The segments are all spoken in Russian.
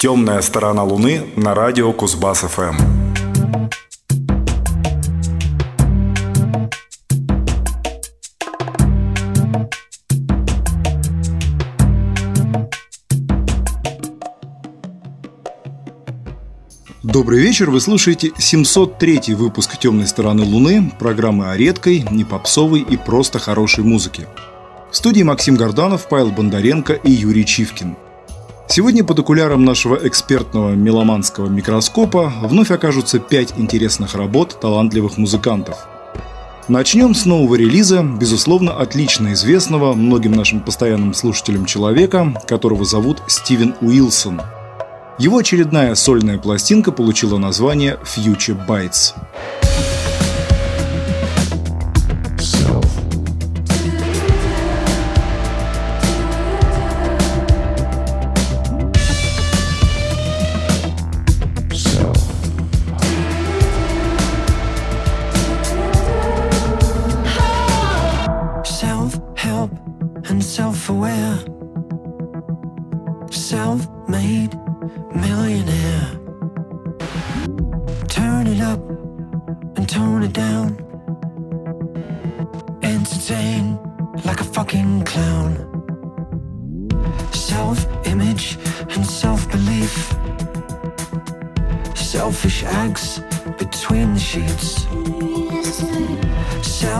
Темная сторона Луны на радио Кузбасс ФМ. Добрый вечер, вы слушаете 703 выпуск «Темной стороны Луны», программы о редкой, не попсовой и просто хорошей музыке. В студии Максим Горданов, Павел Бондаренко и Юрий Чивкин – Сегодня под окуляром нашего экспертного меломанского микроскопа вновь окажутся пять интересных работ талантливых музыкантов. Начнем с нового релиза, безусловно, отлично известного многим нашим постоянным слушателям человека, которого зовут Стивен Уилсон. Его очередная сольная пластинка получила название Future Bites.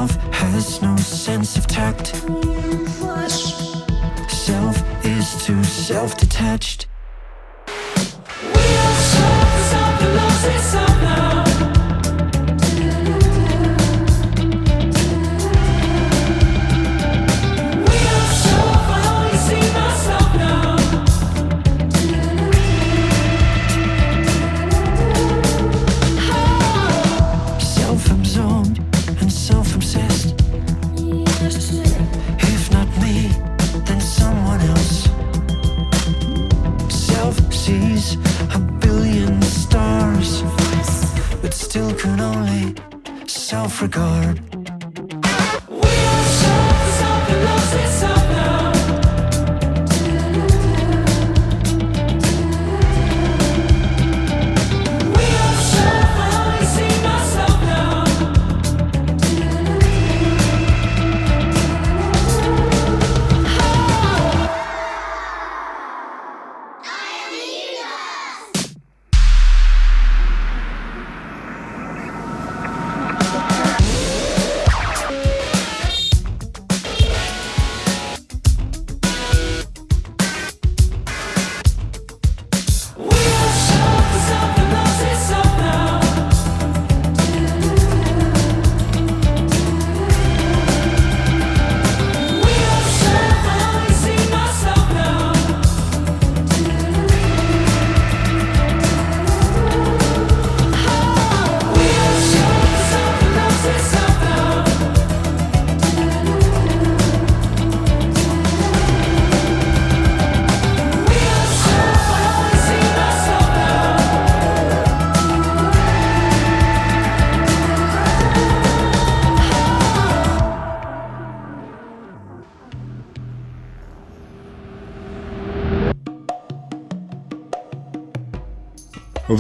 Has no sense of tact. Self is too self detached.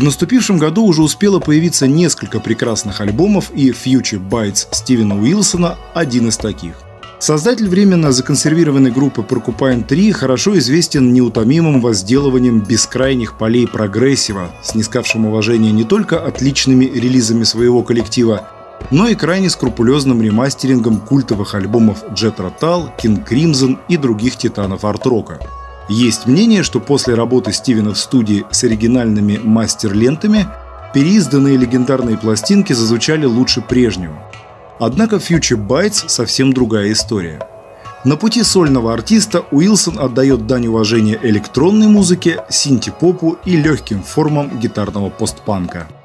В наступившем году уже успело появиться несколько прекрасных альбомов, и Future Bites Стивена Уилсона – один из таких. Создатель временно законсервированной группы Porcupine 3 хорошо известен неутомимым возделыванием бескрайних полей прогрессива, снискавшим уважение не только отличными релизами своего коллектива, но и крайне скрупулезным ремастерингом культовых альбомов Jet Rotal, King Crimson и других титанов арт-рока. Есть мнение, что после работы Стивена в студии с оригинальными мастер-лентами переизданные легендарные пластинки зазвучали лучше прежнего. Однако Future Bites совсем другая история. На пути сольного артиста Уилсон отдает дань уважения электронной музыке, синти-попу и легким формам гитарного постпанка –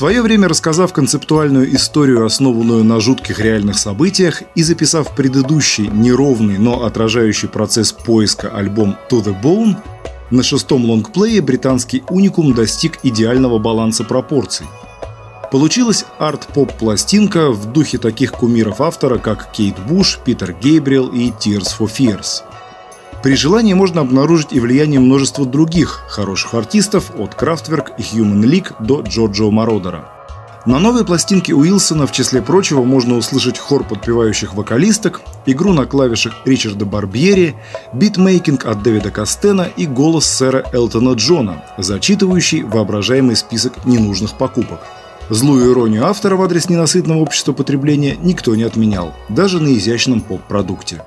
свое время рассказав концептуальную историю, основанную на жутких реальных событиях, и записав предыдущий неровный, но отражающий процесс поиска альбом «To the Bone», на шестом лонгплее британский уникум достиг идеального баланса пропорций. Получилась арт-поп-пластинка в духе таких кумиров автора, как Кейт Буш, Питер Гейбриэл и Tears for Fears. При желании можно обнаружить и влияние множества других хороших артистов от Kraftwerk и Human League до Джорджо Мородера. На новой пластинке Уилсона, в числе прочего, можно услышать хор подпевающих вокалисток, игру на клавишах Ричарда Барбьери, битмейкинг от Дэвида Кастена и голос сэра Элтона Джона, зачитывающий воображаемый список ненужных покупок. Злую иронию автора в адрес ненасытного общества потребления никто не отменял, даже на изящном поп-продукте.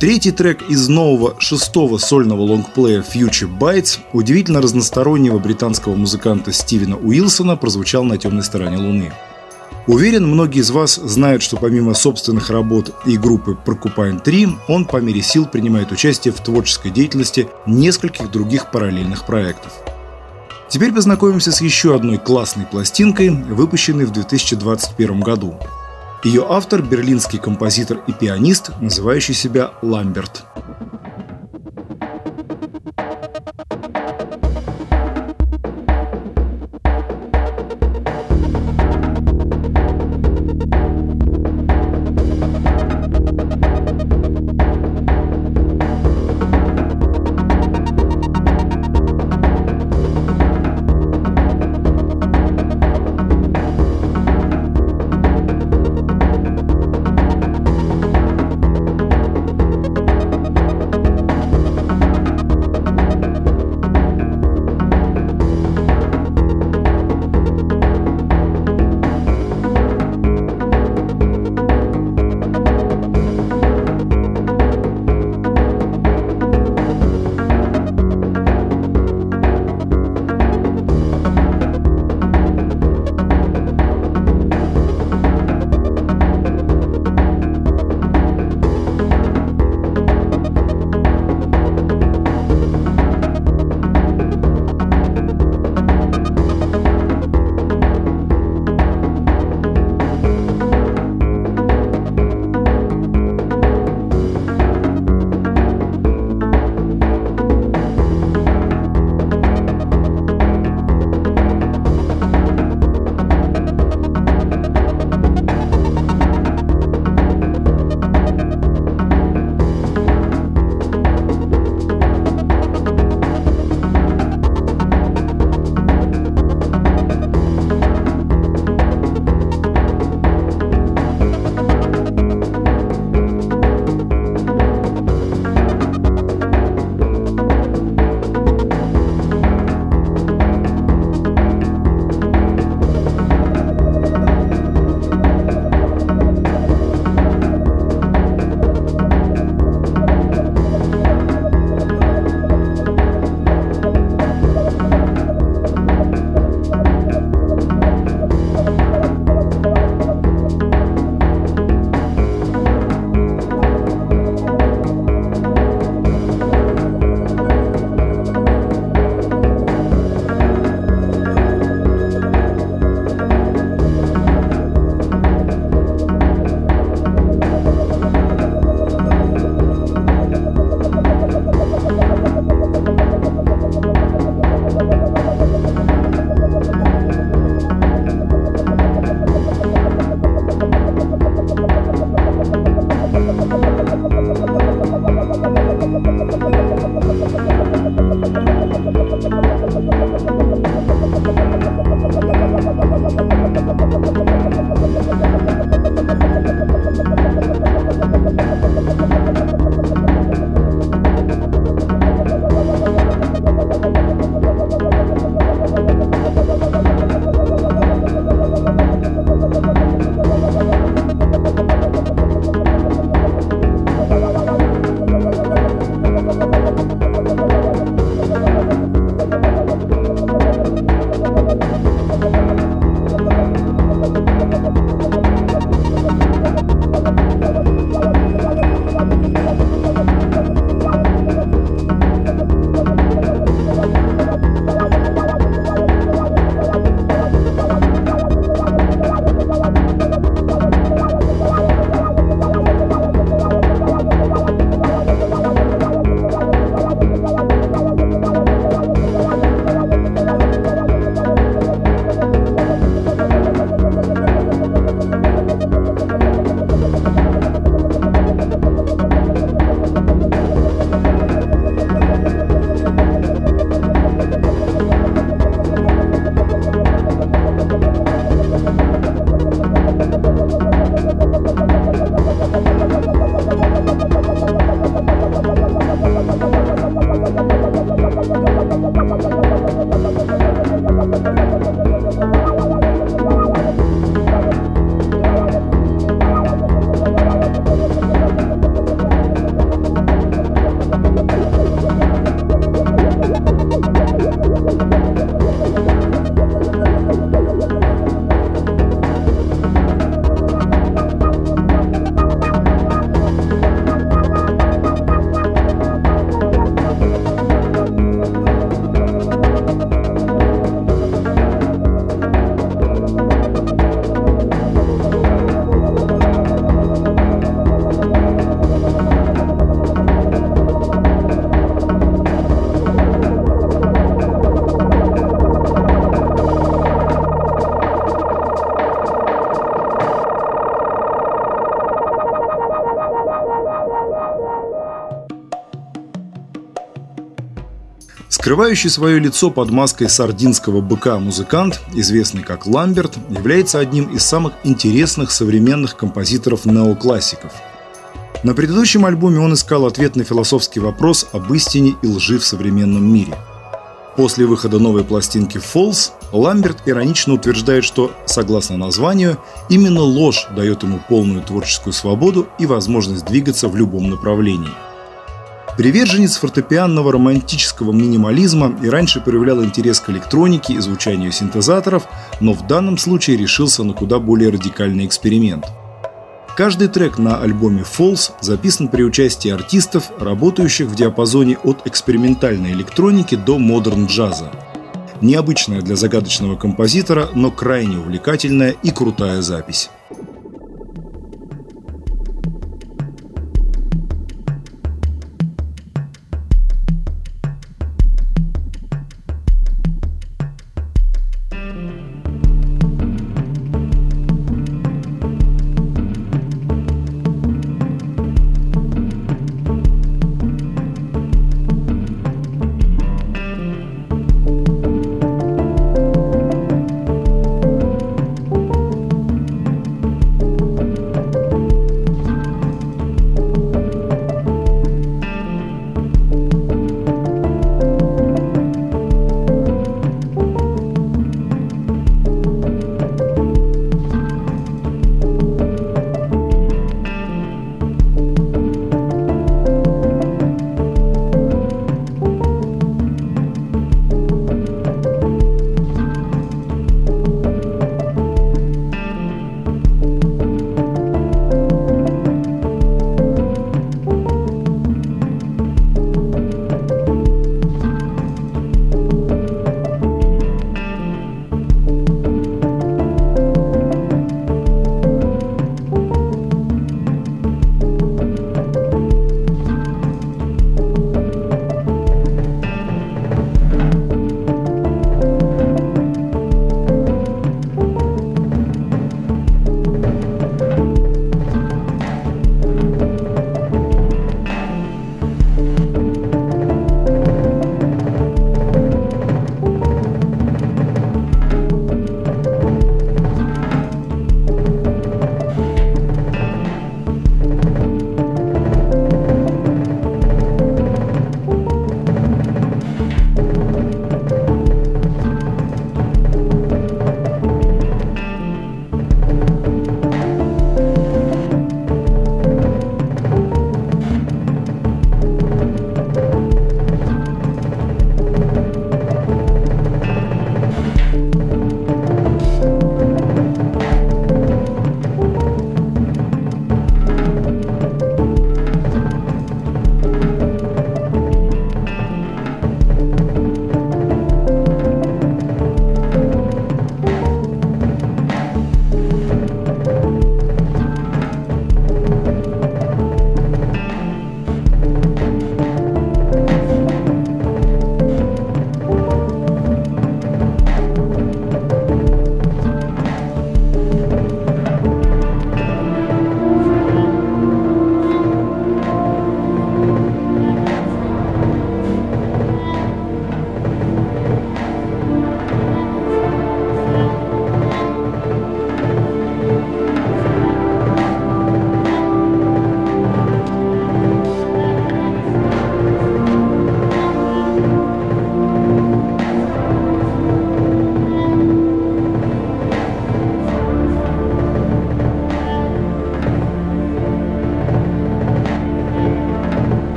Третий трек из нового шестого сольного лонгплея Future Bites удивительно разностороннего британского музыканта Стивена Уилсона прозвучал на темной стороне Луны. Уверен, многие из вас знают, что помимо собственных работ и группы Porcupine 3, он по мере сил принимает участие в творческой деятельности нескольких других параллельных проектов. Теперь познакомимся с еще одной классной пластинкой, выпущенной в 2021 году. Ее автор – берлинский композитор и пианист, называющий себя Ламберт. Скрывающий свое лицо под маской сардинского быка музыкант, известный как Ламберт, является одним из самых интересных современных композиторов неоклассиков. На предыдущем альбоме он искал ответ на философский вопрос об истине и лжи в современном мире. После выхода новой пластинки «Falls» Ламберт иронично утверждает, что, согласно названию, именно ложь дает ему полную творческую свободу и возможность двигаться в любом направлении – Приверженец фортепианного романтического минимализма и раньше проявлял интерес к электронике и звучанию синтезаторов, но в данном случае решился на куда более радикальный эксперимент. Каждый трек на альбоме Falls записан при участии артистов, работающих в диапазоне от экспериментальной электроники до модерн джаза. Необычная для загадочного композитора, но крайне увлекательная и крутая запись.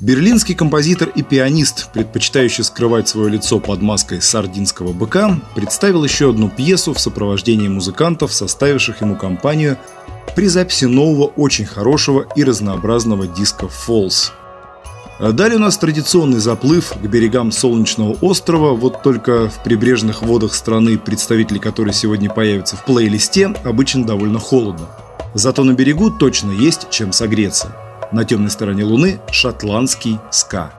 Берлинский композитор и пианист, предпочитающий скрывать свое лицо под маской сардинского быка, представил еще одну пьесу в сопровождении музыкантов, составивших ему компанию при записи нового, очень хорошего и разнообразного диска «Falls». Далее у нас традиционный заплыв к берегам Солнечного острова, вот только в прибрежных водах страны, представители которой сегодня появятся в плейлисте, обычно довольно холодно. Зато на берегу точно есть чем согреться. На темной стороне Луны шотландский ска.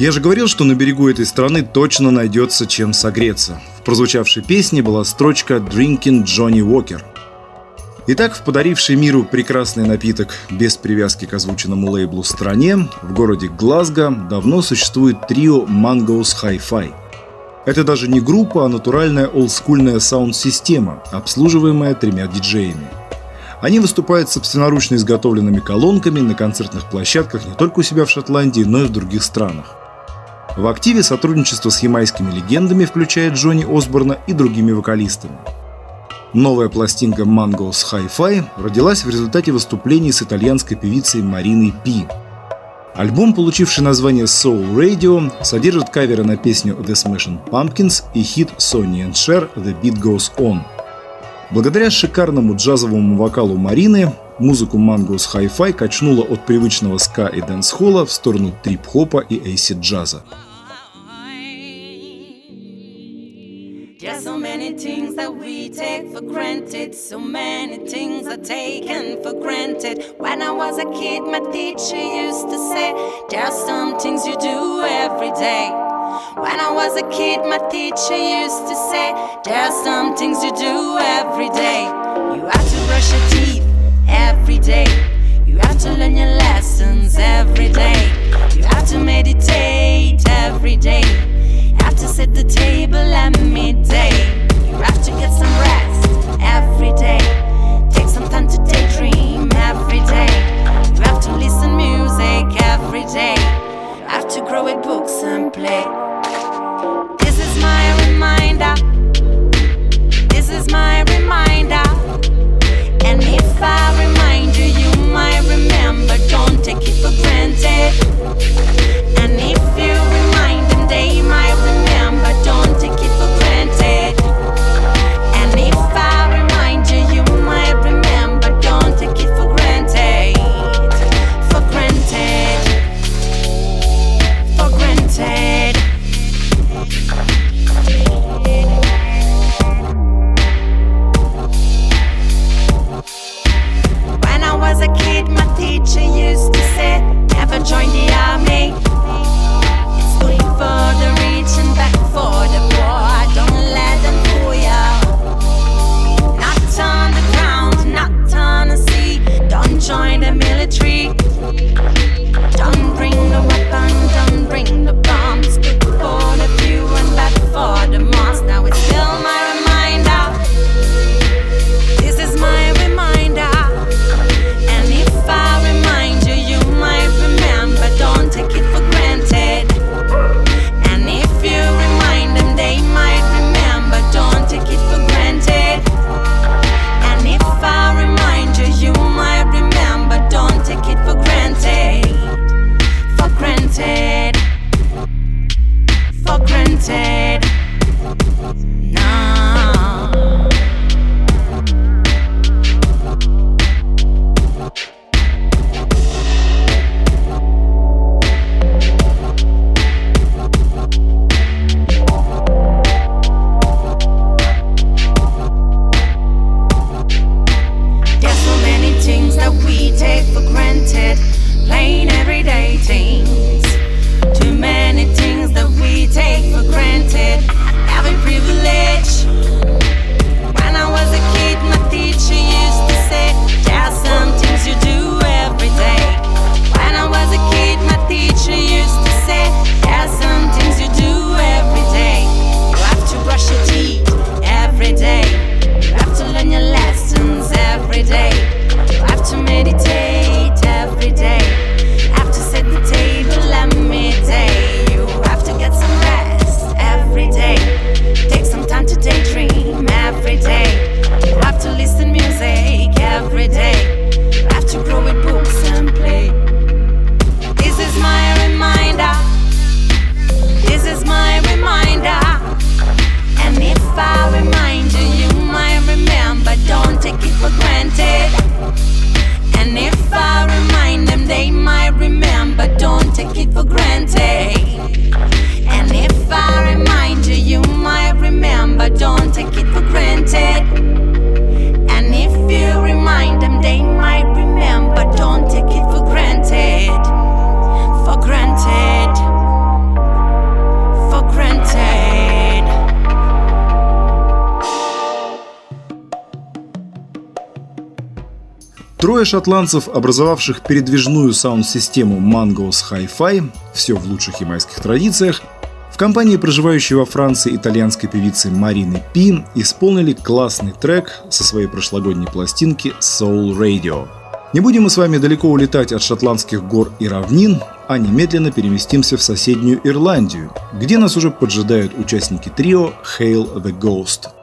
Я же говорил, что на берегу этой страны точно найдется чем согреться. В прозвучавшей песне была строчка «Drinking Johnny Walker». Итак, в подарившей миру прекрасный напиток без привязки к озвученному лейблу стране, в городе Глазго давно существует трио Mango's Hi-Fi. Это даже не группа, а натуральная олдскульная саунд-система, обслуживаемая тремя диджеями. Они выступают собственноручно изготовленными колонками на концертных площадках не только у себя в Шотландии, но и в других странах. В активе сотрудничество с ямайскими легендами, включая Джонни Осборна и другими вокалистами. Новая пластинка Mungo's Hi-Fi родилась в результате выступлений с итальянской певицей Мариной Пи. Альбом, получивший название Soul Radio, содержит каверы на песню The Smashing Pumpkins и хит Sonny and Cher The Beat Goes On. Благодаря шикарному джазовому вокалу Марины, музыку Mungo's Hi-Fi качнула от привычного ска и дэнс-холла в сторону трип-хопа и эйсид-джаза. There's so many things that we take for granted. So many things are taken for granted. When I was a kid, my teacher used to say, There's some things you do every day. When I was a kid, my teacher used to say, There's some things you do every day. You have to brush your teeth every day. You have to learn your lessons every day. You have to meditate every day. You have to set the table at midday. You have to get some rest every day. Take some time to daydream every day. You have to listen music every day. You have to grow with books and play. This is my reminder. This is my reminder. If I remind you, you might remember. Don't take it for granted. And if you remind them, they might remember. Трое шотландцев, образовавших передвижную саунд-систему Mangos Hi-Fi, все в лучших ямайских традициях, в компании проживающей во Франции итальянской певицы Марины Пи исполнили классный трек со своей прошлогодней пластинки Soul Radio. Не будем мы с вами далеко улетать от шотландских гор и равнин, а немедленно переместимся в соседнюю Ирландию, где нас уже поджидают участники трио Hail the Ghost –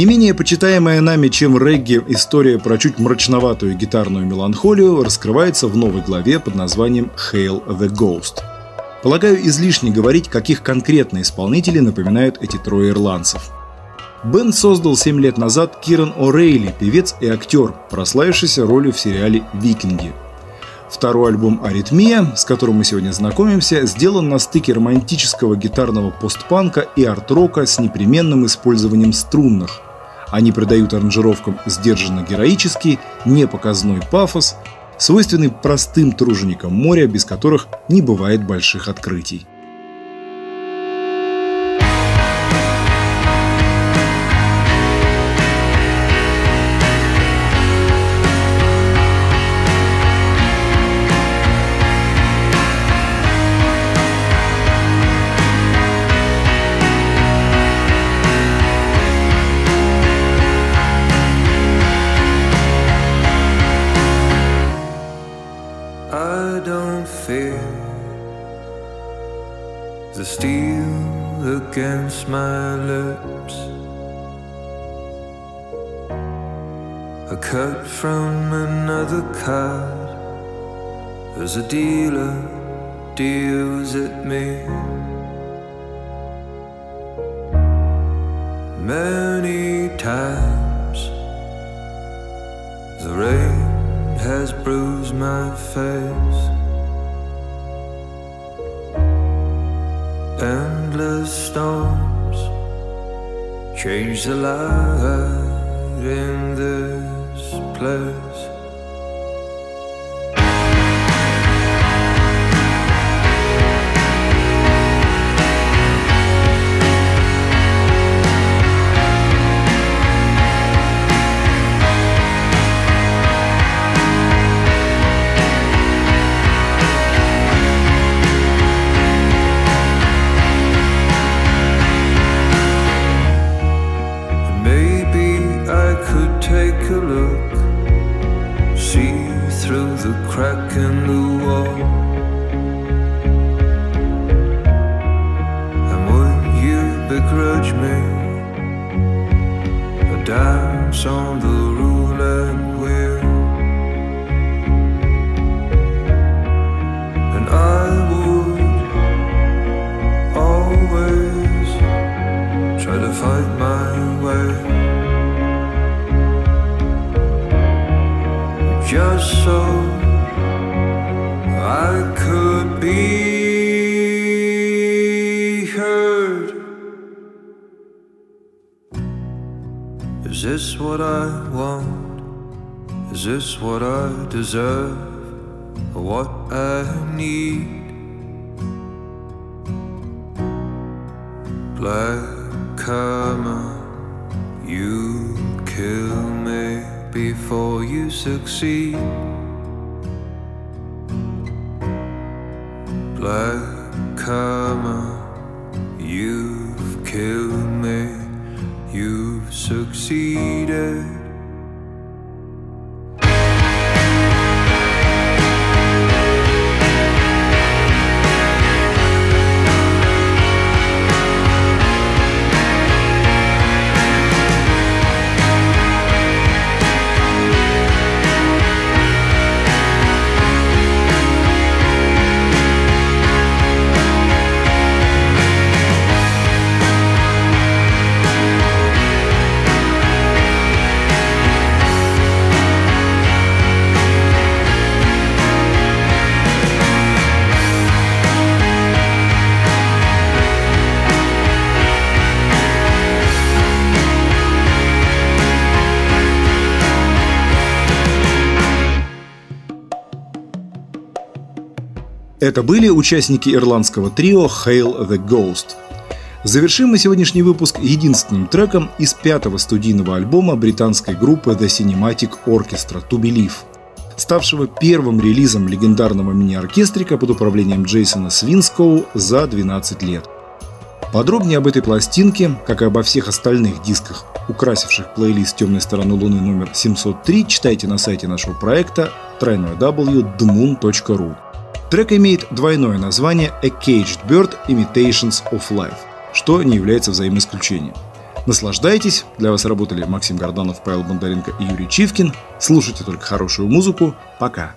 Не менее почитаемая нами, чем регги, история про чуть мрачноватую гитарную меланхолию раскрывается в новой главе под названием «Hail the Ghost». Полагаю, излишне говорить, каких конкретно исполнителей напоминают эти трое ирландцев. Бенд создал 7 лет назад Киран О'Рейли, певец и актер, прославившийся ролью в сериале «Викинги». Второй альбом «Аритмия», с которым мы сегодня знакомимся, сделан на стыке романтического гитарного постпанка и арт-рока с непременным использованием струнных. Они придают аранжировкам сдержанно героический, непоказной пафос, свойственный простым труженикам моря, без которых не бывает больших открытий. As a dealer deals at me. Many times the rain has bruised my face. Endless storms change the light 上路 what I deserve? Or what I need? Black karma, you kill me before you succeed. Black karma, you've killed me, you've succeeded. Это были участники ирландского трио Hail the Ghost. Завершим мы сегодняшний выпуск единственным треком из пятого студийного альбома британской группы The Cinematic Orchestra To Believe, ставшего первым релизом легендарного мини-оркестрика под управлением Джейсона Свинскоу за 12 лет. Подробнее об этой пластинке, как и обо всех остальных дисках, украсивших плейлист «Темной стороны Луны» номер 703, читайте на сайте нашего проекта www.dmoon.ru. Трек имеет двойное название A Caged Bird Imitations of Life, что не является взаимоисключением. Наслаждайтесь. Для вас работали Максим Горданов, Павел Бондаренко и Юрий Чивкин. Слушайте только хорошую музыку. Пока.